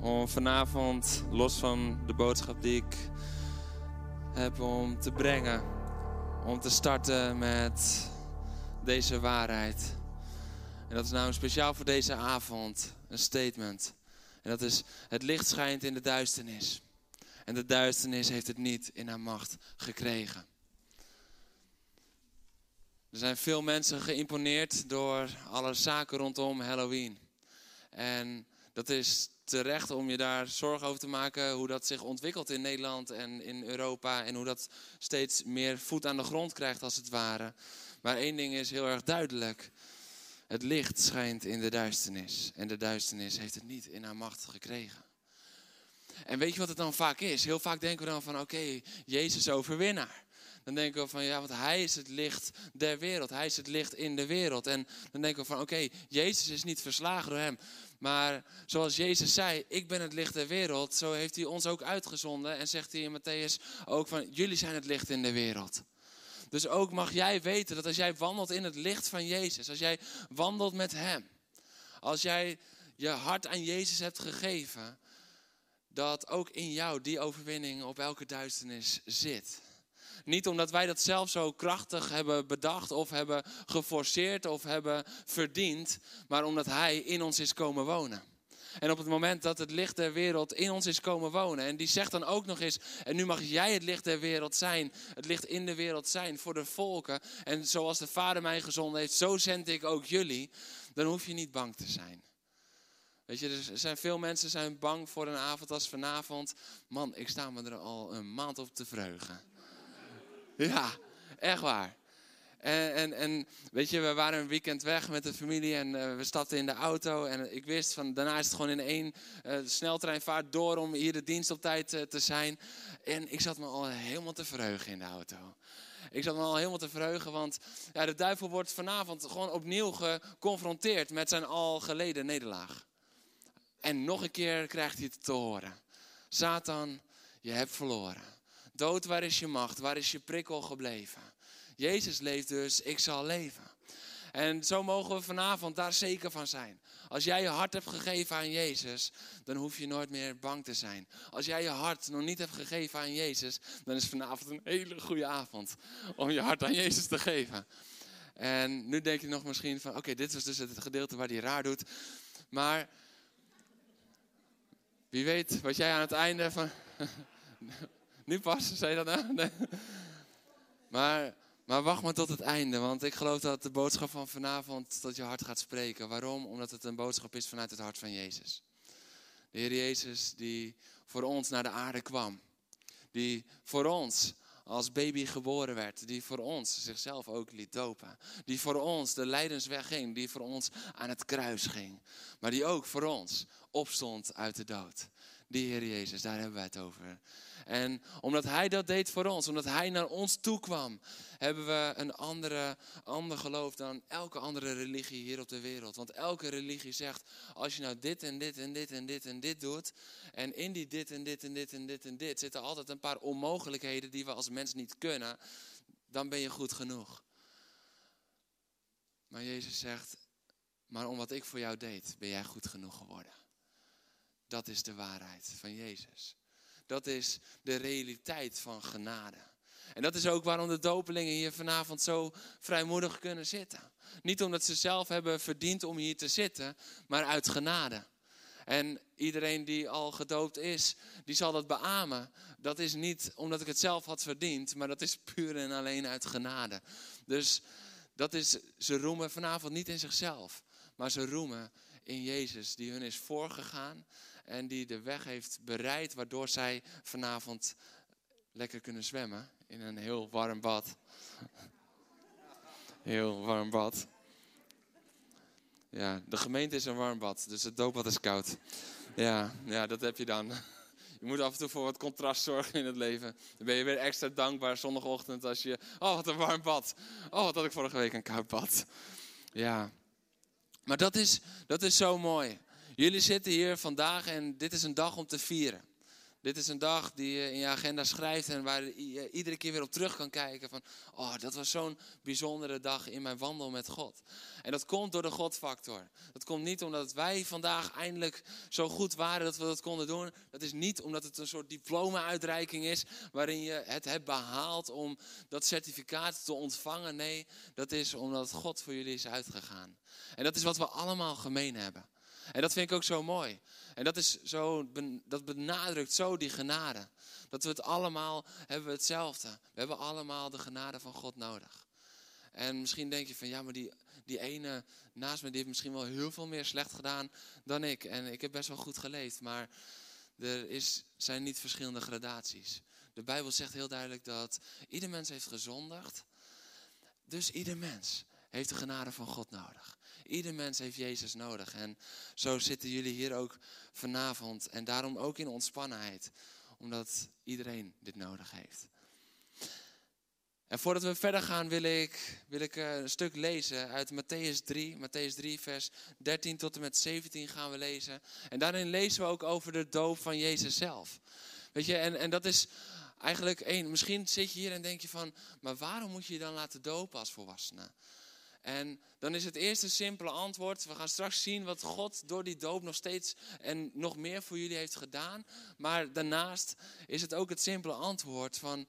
om vanavond, los van de boodschap die ik heb om te brengen, om te starten met deze waarheid. En dat is nou speciaal voor deze avond een statement. En dat is, het licht schijnt in de duisternis. En de duisternis heeft het niet in haar macht gekregen. Er zijn veel mensen geïmponeerd door alle zaken rondom Halloween. En dat is terecht om je daar zorgen over te maken hoe dat zich ontwikkelt in Nederland en in Europa. En hoe dat steeds meer voet aan de grond krijgt als het ware. Maar één ding is heel erg duidelijk. Het licht schijnt in de duisternis. En de duisternis heeft het niet in haar macht gekregen. En weet je wat het dan vaak is? Heel vaak denken we dan van oké, Jezus overwinnaar. Dan denken we van ja, want hij is het licht der wereld. Hij is het licht in de wereld. En dan denken we van oké, Jezus is niet verslagen door hem. Maar zoals Jezus zei, ik ben het licht der wereld. Zo heeft hij ons ook uitgezonden. En zegt hij in Matthäus ook van jullie zijn het licht in de wereld. Dus ook mag jij weten dat als jij wandelt in het licht van Jezus. Als jij wandelt met hem. Als jij je hart aan Jezus hebt gegeven. Dat ook in jou die overwinning op elke duisternis zit. Niet omdat wij dat zelf zo krachtig hebben bedacht of hebben geforceerd of hebben verdiend, maar omdat Hij in ons is komen wonen. En op het moment dat het licht der wereld in ons is komen wonen. En die zegt dan ook nog eens, en nu mag jij het licht der wereld zijn. Het licht in de wereld zijn voor de volken. En zoals de Vader mij gezonden heeft, zo zend ik ook jullie. Dan hoef je niet bang te zijn. Weet je, er zijn veel mensen zijn bang voor een avond als vanavond. Man, ik sta me er al een maand op te verheugen. Ja, echt waar. En, en, en, weet je, we waren een weekend weg met de familie en uh, we stapten in de auto. En ik wist van daarna is het gewoon in één uh, sneltreinvaart door om hier de dienst op tijd uh, te zijn. En ik zat me al helemaal te verheugen in de auto. Ik zat me al helemaal te verheugen, want ja, de duivel wordt vanavond gewoon opnieuw geconfronteerd met zijn al geleden nederlaag. En nog een keer krijgt hij het te horen. Satan, je hebt verloren. Dood, waar is je macht? Waar is je prikkel gebleven? Jezus leeft dus, ik zal leven. En zo mogen we vanavond daar zeker van zijn. Als jij je hart hebt gegeven aan Jezus, dan hoef je nooit meer bang te zijn. Als jij je hart nog niet hebt gegeven aan Jezus, dan is vanavond een hele goede avond om je hart aan Jezus te geven. En nu denk je nog misschien van, oké, dit was dus het gedeelte waar hij raar doet. Maar wie weet wat jij aan het einde van... Nu pas, zei je dat nou? Nee. Maar, maar wacht maar tot het einde, want ik geloof dat de boodschap van vanavond tot je hart gaat spreken. Waarom? Omdat het een boodschap is vanuit het hart van Jezus. De Heer Jezus die voor ons naar de aarde kwam. Die voor ons als baby geboren werd. Die voor ons zichzelf ook liet dopen. Die voor ons de lijdensweg ging. Die voor ons aan het kruis ging. Maar die ook voor ons opstond uit de dood. Die Heer Jezus, daar hebben wij het over. En omdat Hij dat deed voor ons, omdat Hij naar ons toe kwam, hebben we een andere, ander geloof dan elke andere religie hier op de wereld. Want elke religie zegt, als je nou dit en dit en dit en dit en dit doet, en in die dit en dit en dit en dit en dit zitten altijd een paar onmogelijkheden die we als mens niet kunnen, dan ben je goed genoeg. Maar Jezus zegt, maar om wat ik voor jou deed, ben jij goed genoeg geworden. Dat is de waarheid van Jezus. Dat is de realiteit van genade. En dat is ook waarom de dopelingen hier vanavond zo vrijmoedig kunnen zitten. Niet omdat ze zelf hebben verdiend om hier te zitten, maar uit genade. En iedereen die al gedoopt is, die zal dat beamen. Dat is niet omdat ik het zelf had verdiend, maar dat is puur en alleen uit genade. Dus dat is, ze roemen vanavond niet in zichzelf, maar ze roemen in Jezus die hun is voorgegaan en die de weg heeft bereid, waardoor zij vanavond lekker kunnen zwemmen in een heel warm bad. Heel warm bad. Ja, de gemeente is een warm bad, dus het doopbad is koud. Ja, ja, dat heb je dan. je moet af en toe voor wat contrast zorgen in het leven. Dan ben je weer extra dankbaar zondagochtend als je, oh wat een warm bad. Oh wat had ik vorige week een koud bad. Ja, maar dat is, dat is zo mooi. Jullie zitten hier vandaag en dit is een dag om te vieren. Dit is een dag die je in je agenda schrijft en waar je iedere keer weer op terug kan kijken van, oh, dat was zo'n bijzondere dag in mijn wandel met God. En dat komt door de Godfactor. Dat komt niet omdat wij vandaag eindelijk zo goed waren dat we dat konden doen. Dat is niet omdat het een soort diploma-uitreiking is waarin je het hebt behaald om dat certificaat te ontvangen. Nee, dat is omdat God voor jullie is uitgegaan. En dat is wat we allemaal gemeen hebben. En dat vind ik ook zo mooi. En dat, is zo, dat benadrukt zo die genade. Dat we het allemaal hebben hetzelfde. We hebben allemaal de genade van God nodig. En misschien denk je van ja, maar die, die ene naast me die heeft misschien wel heel veel meer slecht gedaan dan ik. En ik heb best wel goed geleefd. Maar er is, zijn niet verschillende gradaties. De Bijbel zegt heel duidelijk dat ieder mens heeft gezondigd. Dus ieder mens heeft de genade van God nodig. Ieder mens heeft Jezus nodig. En zo zitten jullie hier ook vanavond. En daarom ook in ontspannenheid. Omdat iedereen dit nodig heeft. En voordat we verder gaan wil ik, wil ik eh, een stuk lezen uit Matthäus 3. Matthäus 3 vers 13 tot en met 17 gaan we lezen. En daarin lezen we ook over de doop van Jezus zelf. Weet je, en, en dat is eigenlijk één. Misschien zit je hier en denk je van, maar waarom moet je je dan laten dopen als volwassene? En dan is het eerste simpele antwoord. We gaan straks zien wat God door die doop nog steeds en nog meer voor jullie heeft gedaan. Maar daarnaast is het ook het simpele antwoord van.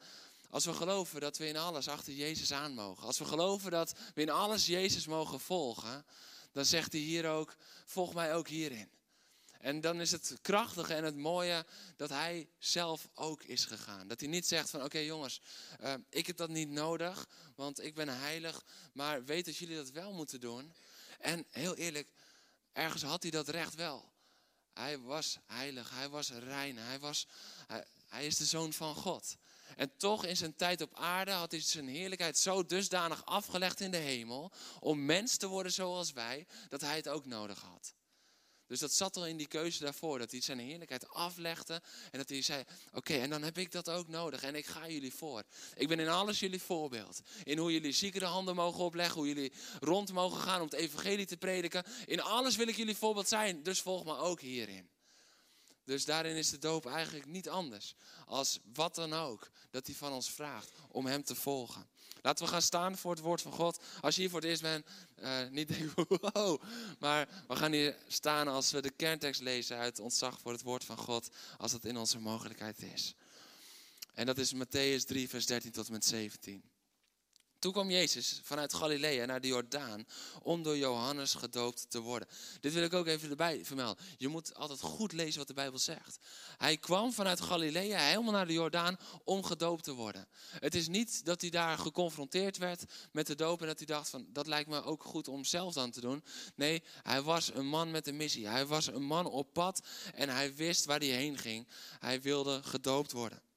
Als we geloven dat we in alles achter Jezus aan mogen. Als we geloven dat we in alles Jezus mogen volgen. Dan zegt hij hier ook: volg mij ook hierin. En dan is het krachtige en het mooie dat hij zelf ook is gegaan. Dat hij niet zegt van oké jongens, uh, ik heb dat niet nodig, want ik ben heilig. Maar weet dat jullie dat wel moeten doen. En heel eerlijk, ergens had hij dat recht wel. Hij was heilig, hij was rein, hij, was, hij is de zoon van God. En toch in zijn tijd op aarde had hij zijn heerlijkheid zo dusdanig afgelegd in de hemel. Om mens te worden zoals wij, dat hij het ook nodig had. Dus dat zat al in die keuze daarvoor. Dat hij zijn heerlijkheid aflegde. En dat hij zei: Oké, en dan heb ik dat ook nodig. En ik ga jullie voor. Ik ben in alles jullie voorbeeld. In hoe jullie zieken de handen mogen opleggen. Hoe jullie rond mogen gaan om het evangelie te prediken. In alles wil ik jullie voorbeeld zijn. Dus volg me ook hierin. Dus daarin is de doop eigenlijk niet anders. Als wat dan ook. Dat hij van ons vraagt om hem te volgen. Laten we gaan staan voor het woord van God. Als je hier voor het eerst bent, uh, niet denken, wow. Maar we gaan hier staan als we de kerntekst lezen uit ontzag voor het woord van God. Als dat in onze mogelijkheid is. En dat is Matthäus 3, vers 13 tot en met 17. Toen kwam Jezus vanuit Galilea naar de Jordaan om door Johannes gedoopt te worden. Dit wil ik ook even erbij vermelden. Je moet altijd goed lezen wat de Bijbel zegt. Hij kwam vanuit Galilea helemaal naar de Jordaan om gedoopt te worden. Het is niet dat hij daar geconfronteerd werd met de doop en dat hij dacht van dat lijkt me ook goed om zelf dan te doen. Nee, hij was een man met een missie. Hij was een man op pad en hij wist waar hij heen ging. Hij wilde gedoopt worden.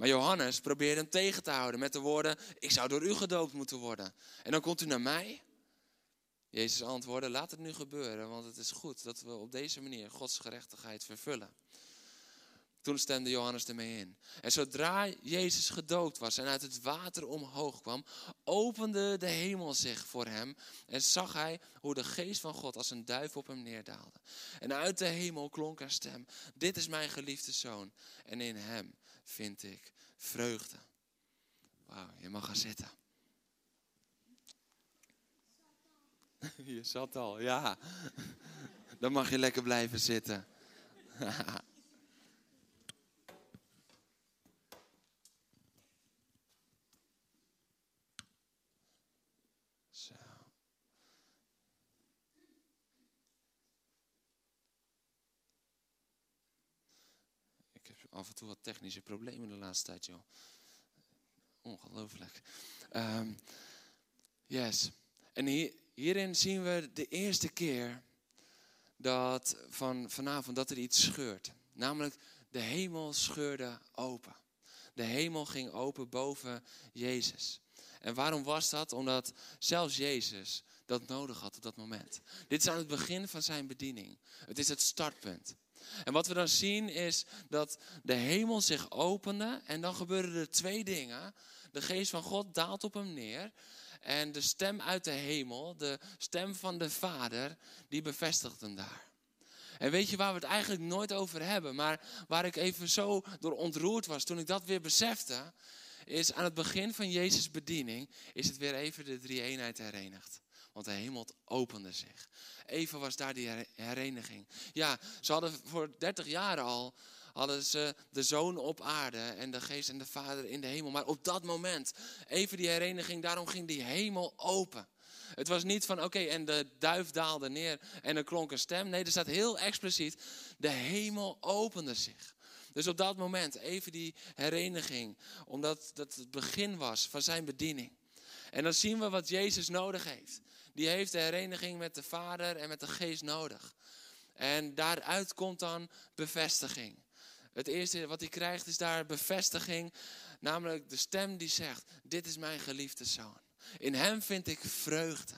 Maar Johannes probeerde hem tegen te houden met de woorden: Ik zou door u gedoopt moeten worden. En dan komt u naar mij. Jezus antwoordde: Laat het nu gebeuren, want het is goed dat we op deze manier Gods gerechtigheid vervullen. Toen stemde Johannes ermee in. En zodra Jezus gedoopt was en uit het water omhoog kwam, opende de hemel zich voor hem en zag hij hoe de geest van God als een duif op hem neerdaalde. En uit de hemel klonk er stem: Dit is mijn geliefde zoon en in hem vind ik vreugde. Wauw, je mag gaan zitten. Je zat al, ja. Dan mag je lekker blijven zitten. af en wat technische problemen de laatste tijd, joh. Ongelooflijk. Um, yes. En hier, hierin zien we de eerste keer dat van vanavond dat er iets scheurt. Namelijk de hemel scheurde open. De hemel ging open boven Jezus. En waarom was dat? Omdat zelfs Jezus dat nodig had op dat moment. Dit is aan het begin van zijn bediening. Het is het startpunt. En wat we dan zien is dat de hemel zich opende en dan gebeuren er twee dingen. De geest van God daalt op hem neer en de stem uit de hemel, de stem van de Vader, die bevestigt hem daar. En weet je waar we het eigenlijk nooit over hebben, maar waar ik even zo door ontroerd was toen ik dat weer besefte, is aan het begin van Jezus' bediening is het weer even de drie eenheid herenigd. Want de hemel opende zich. Even was daar die hereniging. Ja, ze hadden voor 30 jaar al hadden ze de zoon op aarde en de geest en de vader in de hemel. Maar op dat moment, even die hereniging, daarom ging die hemel open. Het was niet van oké, en de duif daalde neer en er klonk een stem. Nee, er staat heel expliciet, de hemel opende zich. Dus op dat moment even die hereniging, omdat dat het begin was van zijn bediening. En dan zien we wat Jezus nodig heeft. Die heeft de hereniging met de Vader en met de Geest nodig. En daaruit komt dan bevestiging. Het eerste wat hij krijgt is daar bevestiging, namelijk de stem die zegt: Dit is mijn geliefde zoon. In hem vind ik vreugde.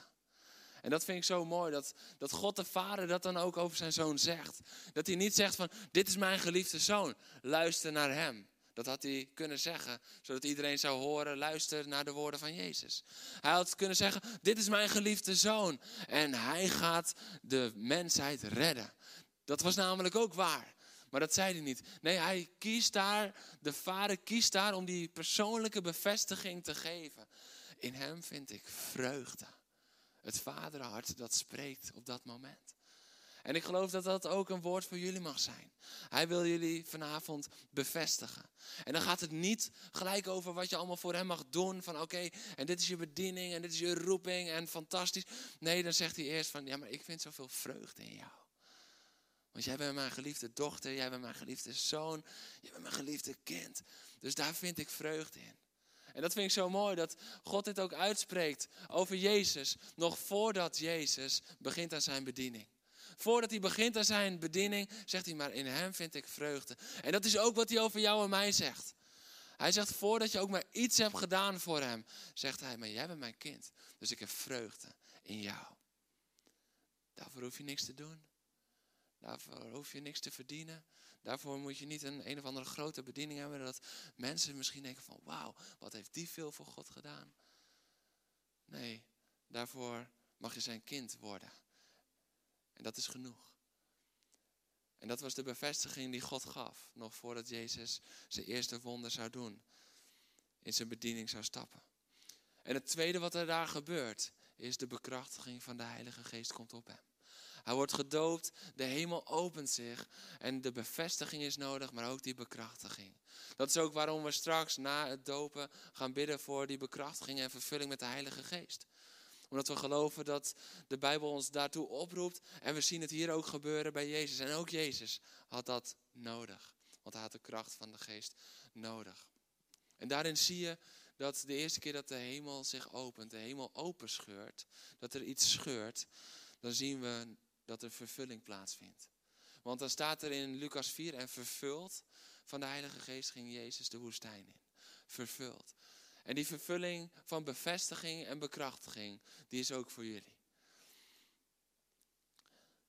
En dat vind ik zo mooi, dat, dat God de Vader dat dan ook over zijn zoon zegt. Dat hij niet zegt van, dit is mijn geliefde zoon, luister naar hem. Dat had hij kunnen zeggen, zodat iedereen zou horen, luister naar de woorden van Jezus. Hij had kunnen zeggen, dit is mijn geliefde zoon. En hij gaat de mensheid redden. Dat was namelijk ook waar. Maar dat zei hij niet. Nee, hij kiest daar, de vader kiest daar om die persoonlijke bevestiging te geven. In hem vind ik vreugde. Het vaderhart dat spreekt op dat moment. En ik geloof dat dat ook een woord voor jullie mag zijn. Hij wil jullie vanavond bevestigen. En dan gaat het niet gelijk over wat je allemaal voor hem mag doen. Van oké, en dit is je bediening en dit is je roeping en fantastisch. Nee, dan zegt hij eerst van ja, maar ik vind zoveel vreugde in jou. Want jij bent mijn geliefde dochter, jij bent mijn geliefde zoon, jij bent mijn geliefde kind. Dus daar vind ik vreugde in. En dat vind ik zo mooi dat God dit ook uitspreekt over Jezus, nog voordat Jezus begint aan zijn bediening. Voordat hij begint aan zijn bediening, zegt hij, maar in hem vind ik vreugde. En dat is ook wat hij over jou en mij zegt. Hij zegt, voordat je ook maar iets hebt gedaan voor hem, zegt hij, maar jij bent mijn kind. Dus ik heb vreugde in jou. Daarvoor hoef je niks te doen. Daarvoor hoef je niks te verdienen. Daarvoor moet je niet een een of andere grote bediening hebben. Dat mensen misschien denken van wauw, wat heeft die veel voor God gedaan. Nee, daarvoor mag je zijn kind worden. En dat is genoeg. En dat was de bevestiging die God gaf. Nog voordat Jezus zijn eerste wonder zou doen. In zijn bediening zou stappen. En het tweede wat er daar gebeurt, is de bekrachtiging van de Heilige Geest komt op hem. Hij wordt gedoopt, de hemel opent zich en de bevestiging is nodig, maar ook die bekrachtiging. Dat is ook waarom we straks na het dopen gaan bidden voor die bekrachtiging en vervulling met de Heilige Geest. Omdat we geloven dat de Bijbel ons daartoe oproept en we zien het hier ook gebeuren bij Jezus. En ook Jezus had dat nodig, want hij had de kracht van de Geest nodig. En daarin zie je dat de eerste keer dat de hemel zich opent, de hemel openscheurt, dat er iets scheurt, dan zien we dat er vervulling plaatsvindt. Want dan staat er in Lucas 4 en vervuld van de Heilige Geest ging Jezus de woestijn in. Vervuld. En die vervulling van bevestiging en bekrachtiging, die is ook voor jullie.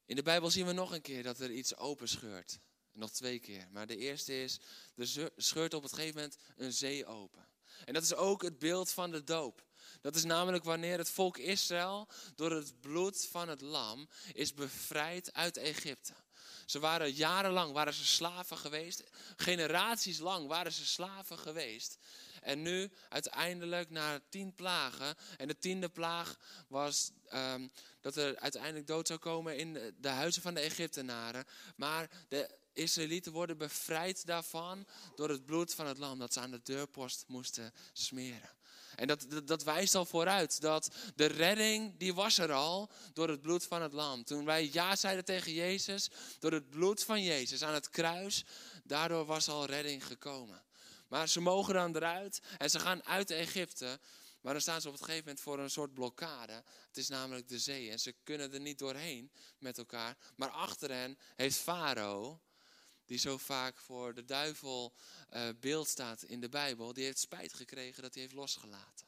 In de Bijbel zien we nog een keer dat er iets open scheurt. Nog twee keer. Maar de eerste is, er scheurt op het gegeven moment een zee open. En dat is ook het beeld van de doop. Dat is namelijk wanneer het volk Israël door het bloed van het lam is bevrijd uit Egypte. Ze waren jarenlang waren ze slaven geweest, generaties lang waren ze slaven geweest. En nu uiteindelijk na tien plagen, en de tiende plaag was um, dat er uiteindelijk dood zou komen in de huizen van de Egyptenaren. Maar de Israëlieten worden bevrijd daarvan door het bloed van het lam dat ze aan de deurpost moesten smeren. En dat, dat, wijst al vooruit dat de redding, die was er al door het bloed van het lam. Toen wij ja zeiden tegen Jezus, door het bloed van Jezus aan het kruis, daardoor was al redding gekomen. Maar ze mogen dan eruit en ze gaan uit Egypte. Maar dan staan ze op het gegeven moment voor een soort blokkade. Het is namelijk de zee en ze kunnen er niet doorheen met elkaar. Maar achter hen heeft Farao, die zo vaak voor de duivel uh, beeld staat in de Bijbel, die heeft spijt gekregen dat hij heeft losgelaten.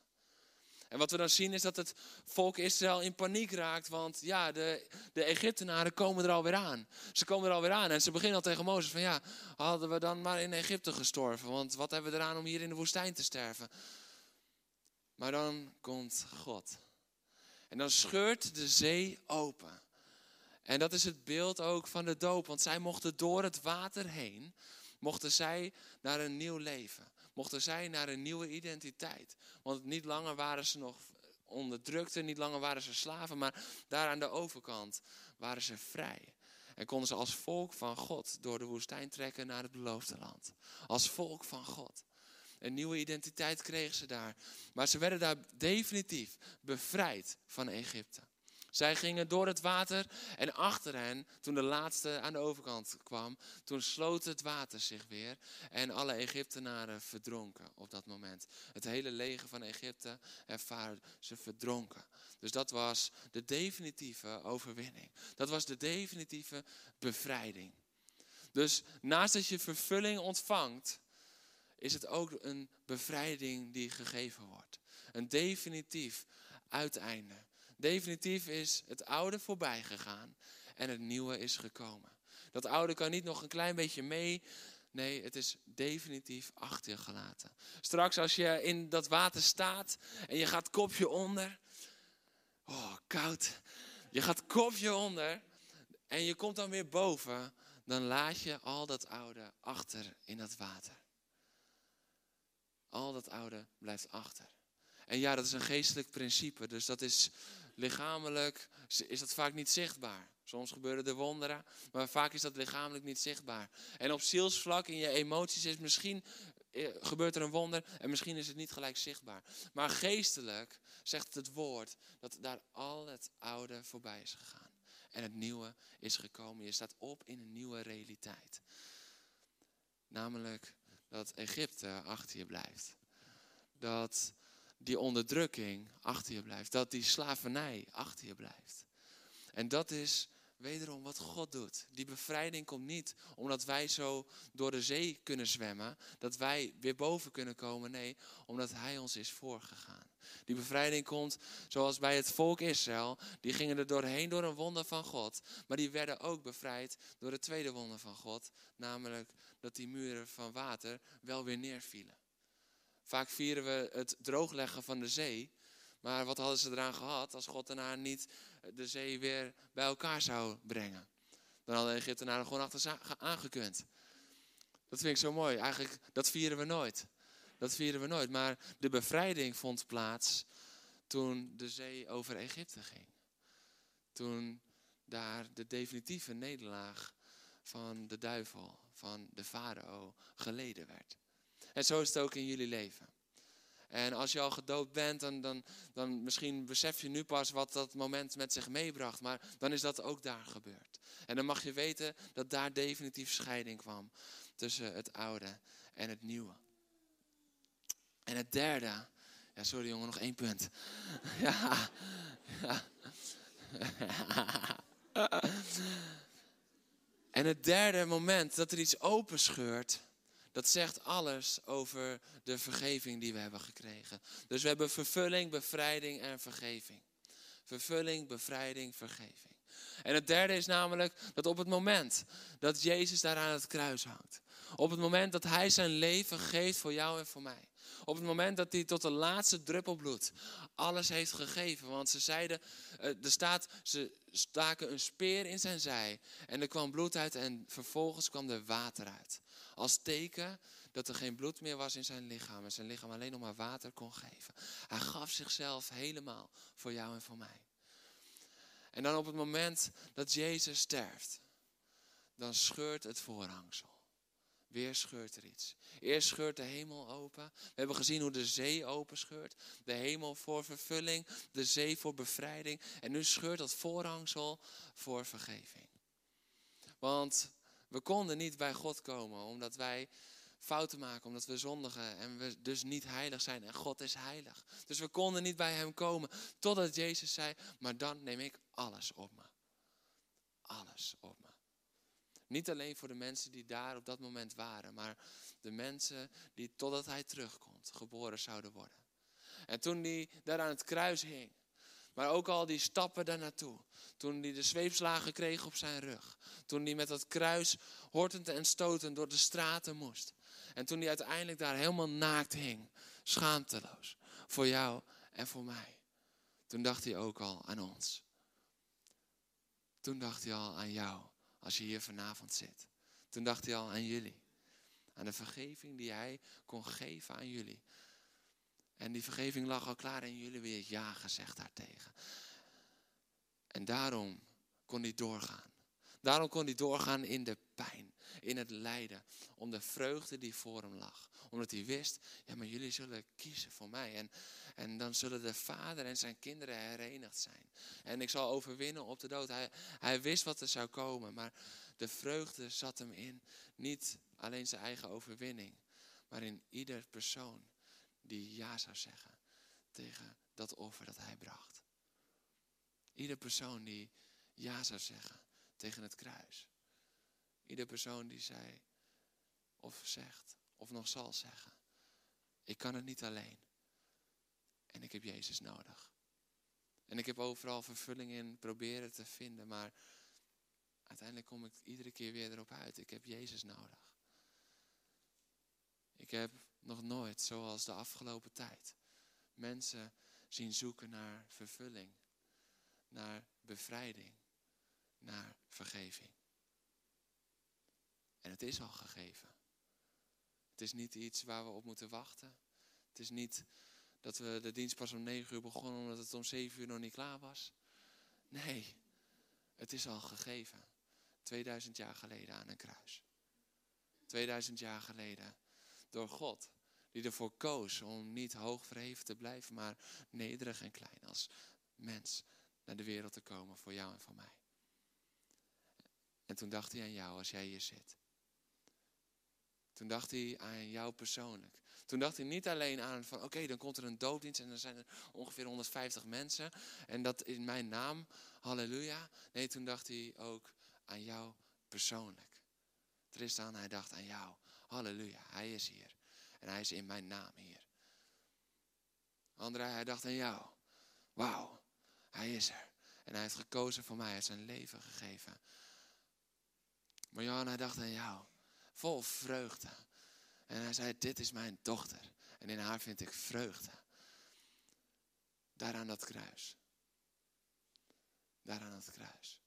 En wat we dan zien is dat het volk Israël in paniek raakt. Want ja, de, de Egyptenaren komen er alweer aan. Ze komen er alweer aan. En ze beginnen al tegen Mozes van ja, hadden we dan maar in Egypte gestorven. Want wat hebben we eraan om hier in de woestijn te sterven? Maar dan komt God. En dan scheurt de zee open. En dat is het beeld ook van de doop. Want zij mochten door het water heen, mochten zij naar een nieuw leven. Mochten zij naar een nieuwe identiteit. Want niet langer waren ze nog onderdrukte, niet langer waren ze slaven, maar daar aan de overkant waren ze vrij. En konden ze als volk van God door de woestijn trekken naar het beloofde land. Als volk van God. Een nieuwe identiteit kregen ze daar. Maar ze werden daar definitief bevrijd van Egypte. Zij gingen door het water en achter hen, toen de laatste aan de overkant kwam, toen sloot het water zich weer en alle Egyptenaren verdronken op dat moment. Het hele leger van Egypte ervaarde ze verdronken. Dus dat was de definitieve overwinning. Dat was de definitieve bevrijding. Dus naast dat je vervulling ontvangt, is het ook een bevrijding die gegeven wordt. Een definitief uiteinde. Definitief is het oude voorbij gegaan en het nieuwe is gekomen. Dat oude kan niet nog een klein beetje mee. Nee, het is definitief achter je gelaten. Straks als je in dat water staat en je gaat kopje onder. Oh, koud. Je gaat kopje onder en je komt dan weer boven. Dan laat je al dat oude achter in dat water. Al dat oude blijft achter. En ja, dat is een geestelijk principe. Dus dat is lichamelijk is dat vaak niet zichtbaar. Soms gebeuren er wonderen, maar vaak is dat lichamelijk niet zichtbaar. En op zielsvlak, in je emoties, is misschien eh, gebeurt er een wonder en misschien is het niet gelijk zichtbaar. Maar geestelijk zegt het woord dat daar al het oude voorbij is gegaan. En het nieuwe is gekomen. Je staat op in een nieuwe realiteit. Namelijk dat Egypte achter je blijft. Dat die onderdrukking achter je blijft. Dat die slavernij achter je blijft. En dat is wederom wat God doet. Die bevrijding komt niet omdat wij zo door de zee kunnen zwemmen, dat wij weer boven kunnen komen. Nee, omdat Hij ons is voorgegaan. Die bevrijding komt zoals bij het volk Israël. Die gingen er doorheen door een wonder van God. Maar die werden ook bevrijd door het tweede wonder van God. Namelijk dat die muren van water wel weer neervielen. Vaak vieren we het droogleggen van de zee. Maar wat hadden ze eraan gehad als God daarna niet de zee weer bij elkaar zou brengen? Dan hadden de Egyptenaren gewoon achter ze aangekund. Dat vind ik zo mooi. Eigenlijk, dat vieren we nooit. Dat vieren we nooit. Maar de bevrijding vond plaats toen de zee over Egypte ging. Toen daar de definitieve nederlaag van de duivel, van de farao, geleden werd. En zo is het ook in jullie leven. En als je al gedoopt bent, dan, dan, dan misschien besef je nu pas wat dat moment met zich meebracht. Maar dan is dat ook daar gebeurd. En dan mag je weten dat daar definitief scheiding kwam tussen het oude en het nieuwe. En het derde, ja sorry jongen, nog één punt. Ja. En het derde moment dat er iets openscheurt, dat zegt alles over de vergeving die we hebben gekregen. Dus we hebben vervulling, bevrijding en vergeving. Vervulling, bevrijding, vergeving. En het derde is namelijk dat op het moment dat Jezus daar aan het kruis hangt. Op het moment dat Hij zijn leven geeft voor jou en voor mij. Op het moment dat hij tot de laatste druppel bloed alles heeft gegeven. Want ze zeiden, eh, er staat, ze staken een speer in zijn zij. En er kwam bloed uit en vervolgens kwam er water uit. Als teken dat er geen bloed meer was in zijn lichaam. En zijn lichaam alleen nog maar water kon geven. Hij gaf zichzelf helemaal voor jou en voor mij. En dan op het moment dat Jezus sterft, dan scheurt het voorhangsel. Weer scheurt er iets. Eerst scheurt de hemel open. We hebben gezien hoe de zee open scheurt. De hemel voor vervulling, de zee voor bevrijding. En nu scheurt dat voorhangsel voor vergeving. Want we konden niet bij God komen omdat wij fouten maken, omdat we zondigen en we dus niet heilig zijn. En God is heilig. Dus we konden niet bij Hem komen totdat Jezus zei, maar dan neem ik alles op me. Alles op me. Niet alleen voor de mensen die daar op dat moment waren, maar de mensen die totdat Hij terugkomt geboren zouden worden. En toen hij daar aan het kruis hing, maar ook al die stappen daar naartoe. Toen hij de zweepslagen kreeg op zijn rug. Toen hij met dat kruis hortend en stotend door de straten moest. En toen hij uiteindelijk daar helemaal naakt hing, schaamteloos, voor jou en voor mij. Toen dacht hij ook al aan ons. Toen dacht hij al aan jou, als je hier vanavond zit. Toen dacht hij al aan jullie. Aan de vergeving die hij kon geven aan jullie. En die vergeving lag al klaar en jullie weer ja gezegd daartegen. En daarom kon hij doorgaan. Daarom kon hij doorgaan in de pijn, in het lijden, om de vreugde die voor hem lag. Omdat hij wist, ja maar jullie zullen kiezen voor mij. En, en dan zullen de vader en zijn kinderen herenigd zijn. En ik zal overwinnen op de dood. Hij, hij wist wat er zou komen, maar de vreugde zat hem in. Niet alleen zijn eigen overwinning, maar in ieder persoon die ja zou zeggen tegen dat offer dat hij bracht. Ieder persoon die ja zou zeggen tegen het kruis. Ieder persoon die zei of zegt of nog zal zeggen. Ik kan het niet alleen. En ik heb Jezus nodig. En ik heb overal vervulling in proberen te vinden, maar uiteindelijk kom ik iedere keer weer erop uit. Ik heb Jezus nodig. Ik heb nog nooit, zoals de afgelopen tijd, mensen zien zoeken naar vervulling, naar bevrijding, naar vergeving. En het is al gegeven. Het is niet iets waar we op moeten wachten. Het is niet dat we de dienst pas om negen uur begonnen omdat het om zeven uur nog niet klaar was. Nee, het is al gegeven. 2000 jaar geleden aan een kruis. 2000 jaar geleden door God. Die ervoor koos om niet hoog verheven te blijven, maar nederig en klein als mens naar de wereld te komen voor jou en voor mij. En toen dacht hij aan jou als jij hier zit. Toen dacht hij aan jou persoonlijk. Toen dacht hij niet alleen aan van oké, dan komt er een doopdienst en dan zijn er ongeveer 150 mensen. En dat in mijn naam, halleluja. Nee, toen dacht hij ook aan jou persoonlijk. Tristan, hij dacht aan jou. Halleluja, hij is hier. En hij is in mijn naam hier. André, hij dacht aan jou. Wauw, hij is er. En hij heeft gekozen voor mij, hij heeft zijn leven gegeven. Marjan, hij dacht aan jou. Vol vreugde. En hij zei, dit is mijn dochter. En in haar vind ik vreugde. Daar aan dat kruis. Daar aan dat kruis.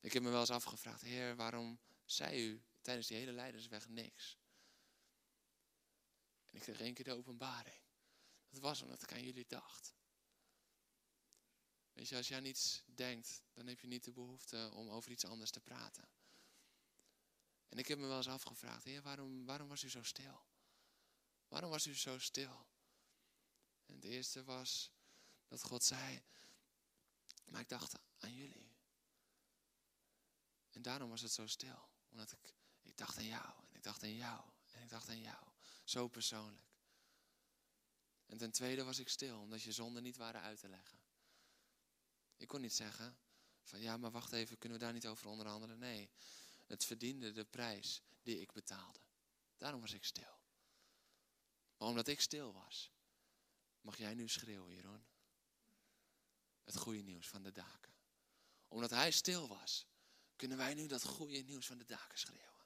Ik heb me wel eens afgevraagd, Heer, waarom zei u tijdens die hele leidersweg niks? Ik kreeg één keer de openbaring. Dat was omdat ik aan jullie dacht. Weet je, als jij niets denkt, dan heb je niet de behoefte om over iets anders te praten. En ik heb me wel eens afgevraagd, heer, waarom, waarom was u zo stil? Waarom was u zo stil? En het eerste was dat God zei, maar ik dacht aan jullie. En daarom was het zo stil. Omdat ik, ik dacht aan jou, en ik dacht aan jou, en ik dacht aan jou. Zo persoonlijk. En ten tweede was ik stil, omdat je zonden niet waren uit te leggen. Ik kon niet zeggen van ja, maar wacht even, kunnen we daar niet over onderhandelen? Nee, het verdiende de prijs die ik betaalde. Daarom was ik stil. Maar omdat ik stil was, mag jij nu schreeuwen, Jeroen. Het goede nieuws van de daken. Omdat hij stil was, kunnen wij nu dat goede nieuws van de daken schreeuwen.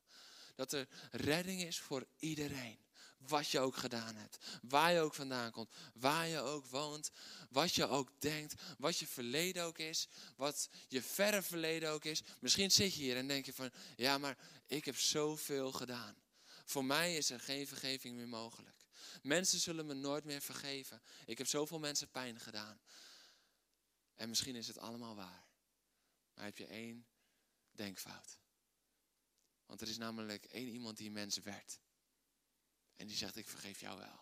Dat er redding is voor iedereen. Wat je ook gedaan hebt. Waar je ook vandaan komt. Waar je ook woont. Wat je ook denkt. Wat je verleden ook is. Wat je verre verleden ook is. Misschien zit je hier en denk je van... Ja, maar ik heb zoveel gedaan. Voor mij is er geen vergeving meer mogelijk. Mensen zullen me nooit meer vergeven. Ik heb zoveel mensen pijn gedaan. En misschien is het allemaal waar. Maar heb je één denkfout. Want er is namelijk één iemand die mens werd. En die zegt, ik vergeef jou wel.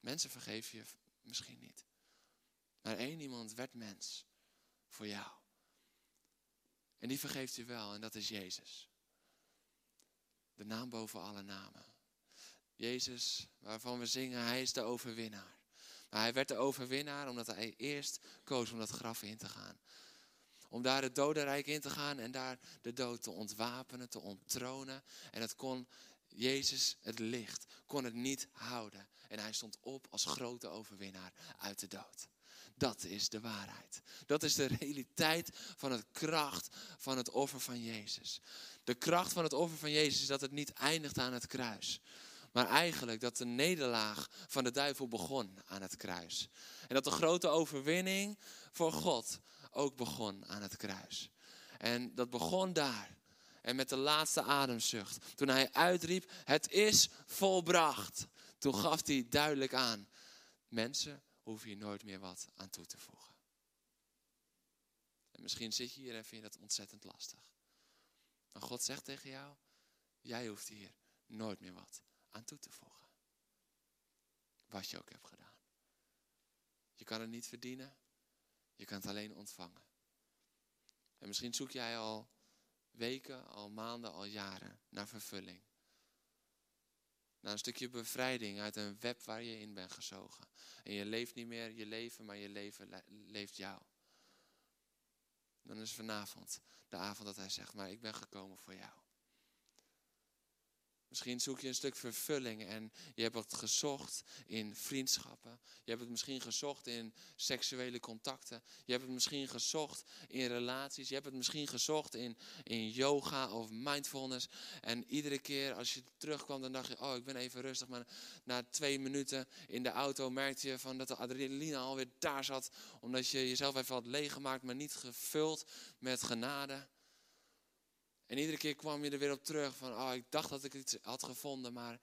Mensen vergeef je misschien niet. Maar één iemand werd mens voor jou. En die vergeeft je wel en dat is Jezus. De naam boven alle namen. Jezus, waarvan we zingen, hij is de overwinnaar. Maar hij werd de overwinnaar omdat hij eerst koos om dat graf in te gaan. Om daar het dodenrijk in te gaan en daar de dood te ontwapenen, te onttronen. En het kon Jezus, het licht, kon het niet houden. En hij stond op als grote overwinnaar uit de dood. Dat is de waarheid. Dat is de realiteit van het kracht van het offer van Jezus. De kracht van het offer van Jezus is dat het niet eindigt aan het kruis. Maar eigenlijk dat de nederlaag van de duivel begon aan het kruis. En dat de grote overwinning voor God ook begon aan het kruis. En dat begon daar. En met de laatste ademzucht. Toen hij uitriep, het is volbracht. Toen gaf hij duidelijk aan, mensen hoef je nooit meer wat aan toe te voegen. En misschien zit je hier en vind je dat ontzettend lastig. Maar God zegt tegen jou, jij hoeft hier nooit meer wat aan toe te voegen. Wat je ook hebt gedaan. Je kan het niet verdienen, je kan het alleen ontvangen. En misschien zoek jij al weken, al maanden, al jaren naar vervulling. Naar een stukje bevrijding uit een web waar je in bent gezogen. En je leeft niet meer je leven, maar je leven leeft jou. Dan is vanavond de avond dat hij zegt, maar ik ben gekomen voor jou. Misschien zoek je een stuk vervulling en je hebt het gezocht in vriendschappen. Je hebt het misschien gezocht in seksuele contacten. Je hebt het misschien gezocht in relaties. Je hebt het misschien gezocht in, in yoga of mindfulness. En iedere keer als je terugkwam, dan dacht je, oh ik ben even rustig. Maar na twee minuten in de auto merkte je van dat de adrenaline alweer daar zat. Omdat je jezelf even had leeggemaakt, maar niet gevuld met genade. En iedere keer kwam je er weer op terug van, oh, ik dacht dat ik iets had gevonden, maar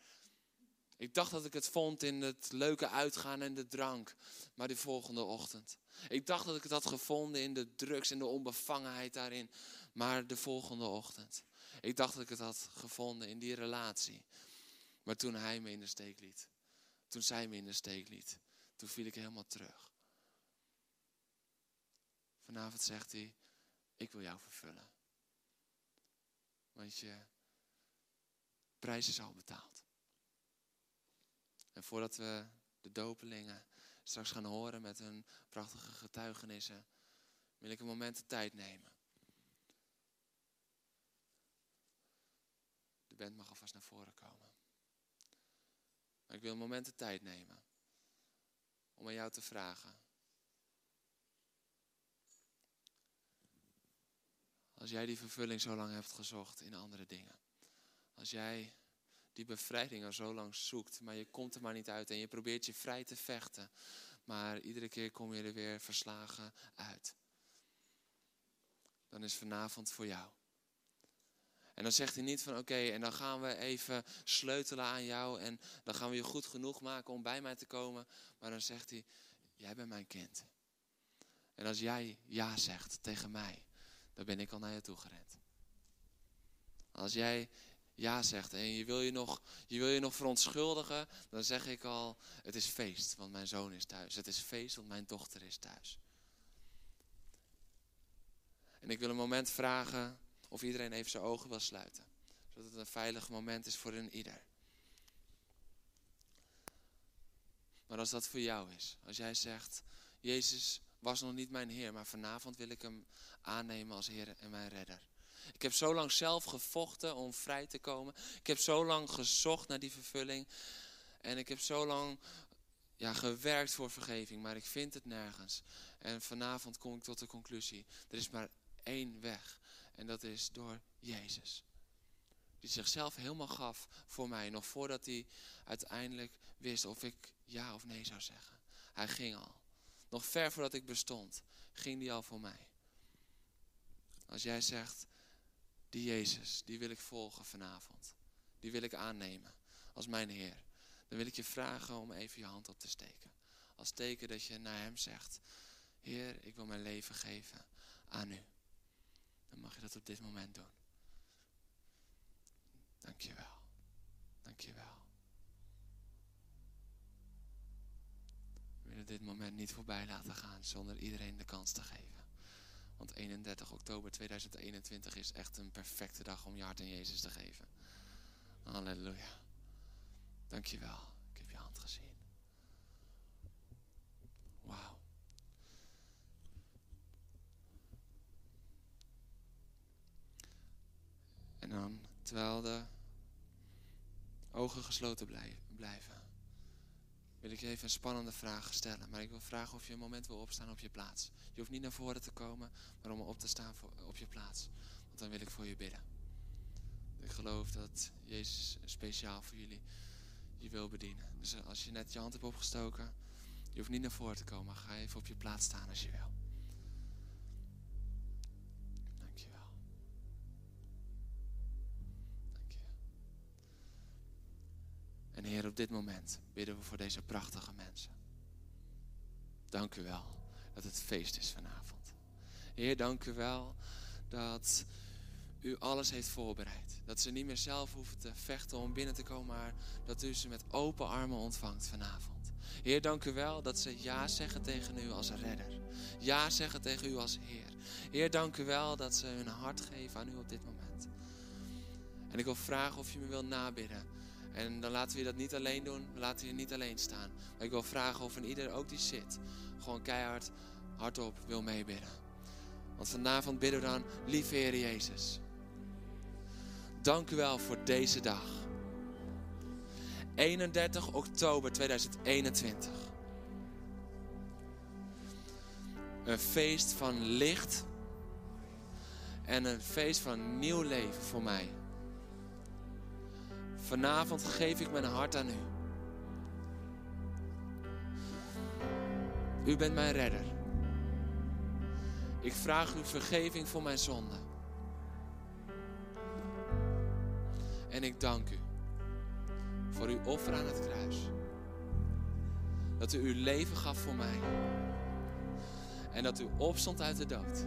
ik dacht dat ik het vond in het leuke uitgaan en de drank, maar die volgende ochtend. Ik dacht dat ik het had gevonden in de drugs en de onbevangenheid daarin, maar de volgende ochtend. Ik dacht dat ik het had gevonden in die relatie, maar toen hij me in de steek liet, toen zij me in de steek liet, toen viel ik helemaal terug. Vanavond zegt hij, ik wil jou vervullen. Want je prijs is al betaald. En voordat we de dopelingen straks gaan horen met hun prachtige getuigenissen, wil ik een moment de tijd nemen. De band mag alvast naar voren komen. Maar ik wil een moment de tijd nemen om aan jou te vragen. Als jij die vervulling zo lang hebt gezocht in andere dingen. Als jij die bevrijding al zo lang zoekt, maar je komt er maar niet uit en je probeert je vrij te vechten, maar iedere keer kom je er weer verslagen uit. Dan is vanavond voor jou. En dan zegt hij niet van oké, en dan gaan we even sleutelen aan jou en dan gaan we je goed genoeg maken om bij mij te komen. Maar dan zegt hij, jij bent mijn kind. En als jij ja zegt tegen mij, dan ben ik al naar je toe gerend. Als jij ja zegt en je wil je, nog, je wil je nog verontschuldigen, dan zeg ik al, het is feest, want mijn zoon is thuis. Het is feest, want mijn dochter is thuis. En ik wil een moment vragen of iedereen even zijn ogen wil sluiten. Zodat het een veilig moment is voor een ieder. Maar als dat voor jou is, als jij zegt, Jezus was nog niet mijn Heer, maar vanavond wil ik Hem aannemen als Heer en mijn redder. Ik heb zo lang zelf gevochten om vrij te komen. Ik heb zo lang gezocht naar die vervulling. En ik heb zo lang ja, gewerkt voor vergeving, maar ik vind het nergens. En vanavond kom ik tot de conclusie: er is maar één weg. En dat is door Jezus. Die zichzelf helemaal gaf voor mij, nog voordat hij uiteindelijk wist of ik ja of nee zou zeggen. Hij ging al. Nog ver voordat ik bestond, ging hij al voor mij. Als jij zegt, die Jezus, die wil ik volgen vanavond. Die wil ik aannemen als mijn Heer. Dan wil ik je vragen om even je hand op te steken. Als teken dat je naar Hem zegt, Heer, ik wil mijn leven geven aan U. Dan mag je dat op dit moment doen. Dank je willen dit moment niet voorbij laten gaan zonder iedereen de kans te geven. Want 31 oktober 2021 is echt een perfecte dag om je hart aan Jezus te geven. Halleluja. Dankjewel. Ik heb je hand gezien. Wauw. En dan, terwijl de ogen gesloten blijven, wil ik je even een spannende vraag stellen. Maar ik wil vragen of je een moment wil opstaan op je plaats. Je hoeft niet naar voren te komen, maar om op te staan op je plaats. Want dan wil ik voor je bidden. Ik geloof dat Jezus speciaal voor jullie je wil bedienen. Dus als je net je hand hebt opgestoken, je hoeft niet naar voren te komen. Ga even op je plaats staan als je wil. Heer, op dit moment bidden we voor deze prachtige mensen. Dank u wel dat het feest is vanavond. Heer, dank u wel dat u alles heeft voorbereid. Dat ze niet meer zelf hoeven te vechten om binnen te komen, maar dat u ze met open armen ontvangt vanavond. Heer, dank u wel dat ze ja zeggen tegen u als redder. Ja zeggen tegen u als Heer. Heer, dank u wel dat ze hun hart geven aan u op dit moment. En ik wil vragen of je me wil nabidden. En dan laten we dat niet alleen doen, we laten je niet alleen staan. Ik wil vragen of een ieder ook die zit, gewoon keihard hardop wil meebidden. Want vanavond bidden we dan, lieve Heer Jezus. Dank u wel voor deze dag. 31 oktober 2021. Een feest van licht en een feest van nieuw leven voor mij. Vanavond geef ik mijn hart aan u. U bent mijn redder. Ik vraag u vergeving voor mijn zonden. En ik dank u voor uw offer aan het kruis. Dat u uw leven gaf voor mij. En dat u opstond uit de dood.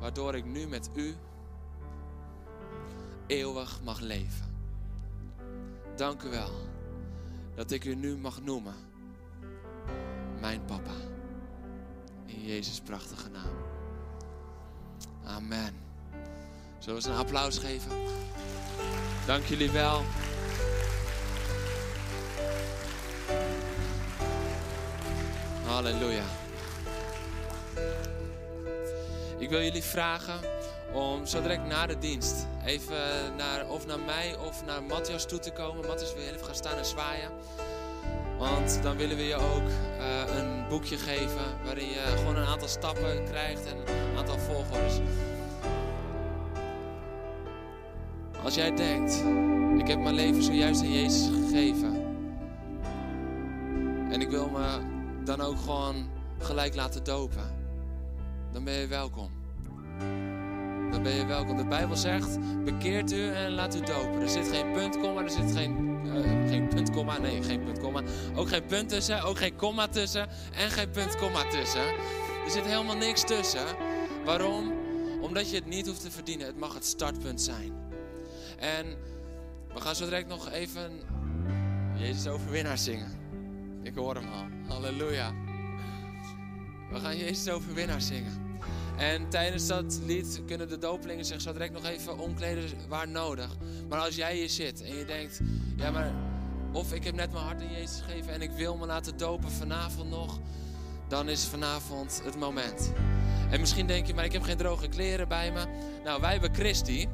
Waardoor ik nu met u eeuwig mag leven. Dank u wel dat ik u nu mag noemen. Mijn papa. In Jezus' prachtige naam. Amen. Zullen we eens een applaus geven? Dank jullie wel. Halleluja. Ik wil jullie vragen om zo direct na de dienst even naar, of naar mij of naar Matthias toe te komen. Matthias wil even gaan staan en zwaaien. Want dan willen we je ook uh, een boekje geven waarin je gewoon een aantal stappen krijgt en een aantal volgorders. Als jij denkt, ik heb mijn leven zojuist aan Jezus gegeven. En ik wil me dan ook gewoon gelijk laten dopen. Dan ben je welkom. Dan ben je welkom. De Bijbel zegt, bekeert u en laat u dopen. Er zit geen punt, komma, er zit geen, uh, geen punt, komma, nee, geen punt, komma. Ook geen punt tussen, ook geen komma tussen en geen punt, komma tussen. Er zit helemaal niks tussen. Waarom? Omdat je het niet hoeft te verdienen. Het mag het startpunt zijn. En we gaan zo direct nog even Jezus overwinnaar zingen. Ik hoor hem al. Halleluja. We gaan Jezus overwinnaar zingen. En tijdens dat lied kunnen de dopelingen zich zo direct nog even omkleden waar nodig. Maar als jij hier zit en je denkt, ja maar of ik heb net mijn hart aan Jezus gegeven en ik wil me laten dopen vanavond nog, dan is vanavond het moment. En misschien denk je, maar ik heb geen droge kleren bij me. Nou, wij hebben Christi.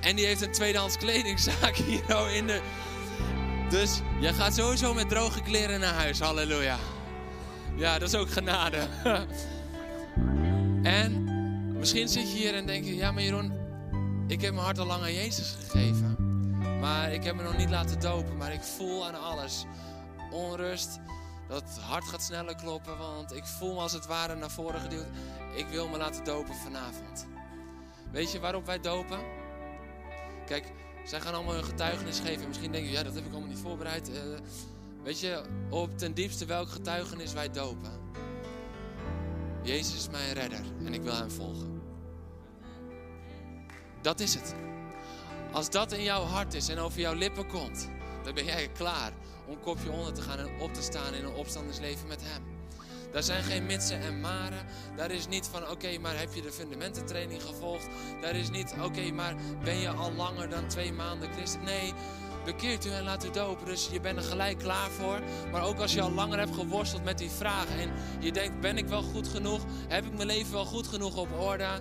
En die heeft een tweedehands kledingzaak hier in de... Dus jij gaat sowieso met droge kleren naar huis. Halleluja. Ja, dat is ook genade. en misschien zit je hier en denk je... Ja, maar Jeroen, ik heb mijn hart al lang aan Jezus gegeven. Maar ik heb me nog niet laten dopen. Maar ik voel aan alles onrust. Dat hart gaat sneller kloppen. Want ik voel me als het ware naar voren geduwd. Ik wil me laten dopen vanavond. Weet je waarop wij dopen? Kijk, zij gaan allemaal hun getuigenis geven. Misschien denk je, ja, dat heb ik allemaal niet voorbereid. Uh, weet je, op ten diepste welk getuigenis wij dopen. Jezus is mijn redder en ik wil hem volgen. Dat is het. Als dat in jouw hart is en over jouw lippen komt, dan ben jij klaar om kopje onder te gaan en op te staan in een opstandersleven met hem. Daar zijn geen mitsen en maren. Daar is niet van, oké, maar heb je de fundamententraining gevolgd? Daar is niet, oké, maar ben je al langer dan twee maanden christen? Nee, bekeert u en laat u dopen. Dus je bent er gelijk klaar voor. Maar ook als je al langer hebt geworsteld met die vragen en je denkt, ben ik wel goed genoeg? Heb ik mijn leven wel goed genoeg op orde?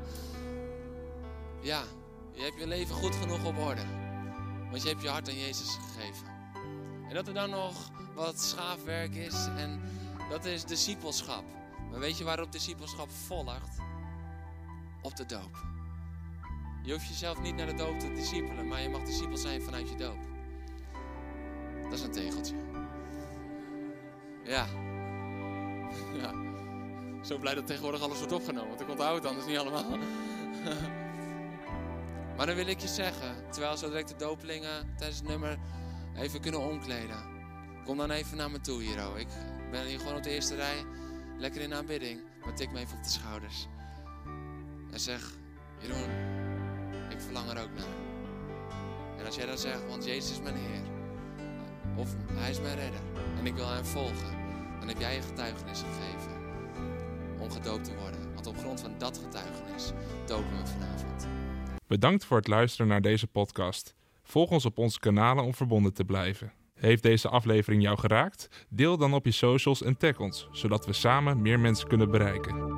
Ja, je hebt je leven goed genoeg op orde. Want je hebt je hart aan Jezus gegeven. En dat er dan nog wat schaafwerk is en dat is discipelschap. Maar weet je waarop discipelschap volgt? Op de doop. Je hoeft jezelf niet naar de doop te discipelen, maar je mag discipel zijn vanuit je doop. Dat is een tegeltje. Ja. Ja. Zo blij dat tegenwoordig alles wordt opgenomen, want ik onthoud het anders niet allemaal. Maar dan wil ik je zeggen, terwijl zo direct de dopelingen tijdens het nummer even kunnen omkleden. Kom dan even naar me toe hier, oh. Ik ben hier gewoon op de eerste rij, lekker in aanbidding. Maar tik me even op de schouders. En zeg, Jeroen, ik verlang er ook naar. En als jij dan zegt, want Jezus is mijn Heer. Of Hij is mijn redder. En ik wil Hem volgen. Dan heb jij je getuigenis gegeven. Om gedoopt te worden. Want op grond van dat getuigenis dopen we vanavond. Bedankt voor het luisteren naar deze podcast. Volg ons op onze kanalen om verbonden te blijven. Heeft deze aflevering jou geraakt? Deel dan op je socials en tag ons, zodat we samen meer mensen kunnen bereiken.